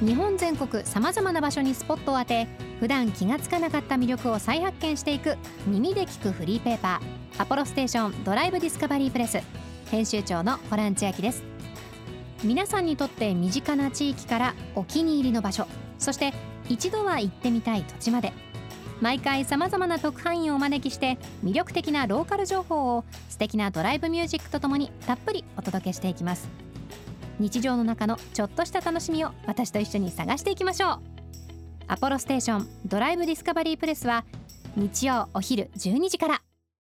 日本全国さまざまな場所にスポットを当て普段気がつかなかった魅力を再発見していく耳で聞くフリーペーパーアポロステーションドライブディスカバリープレス編集長のホラン千秋です。皆さんにとって身近な地域からお気に入りの場所そして一度は行ってみたい土地まで毎回さまざまな特派員をお招きして魅力的なローカル情報を素敵なドライブミュージックとともにたっぷりお届けしていきます。日常の中のちょっとした楽しみを私と一緒に探していきましょう。アポロステーションドライブディスカバリープレスは日曜お昼12時から。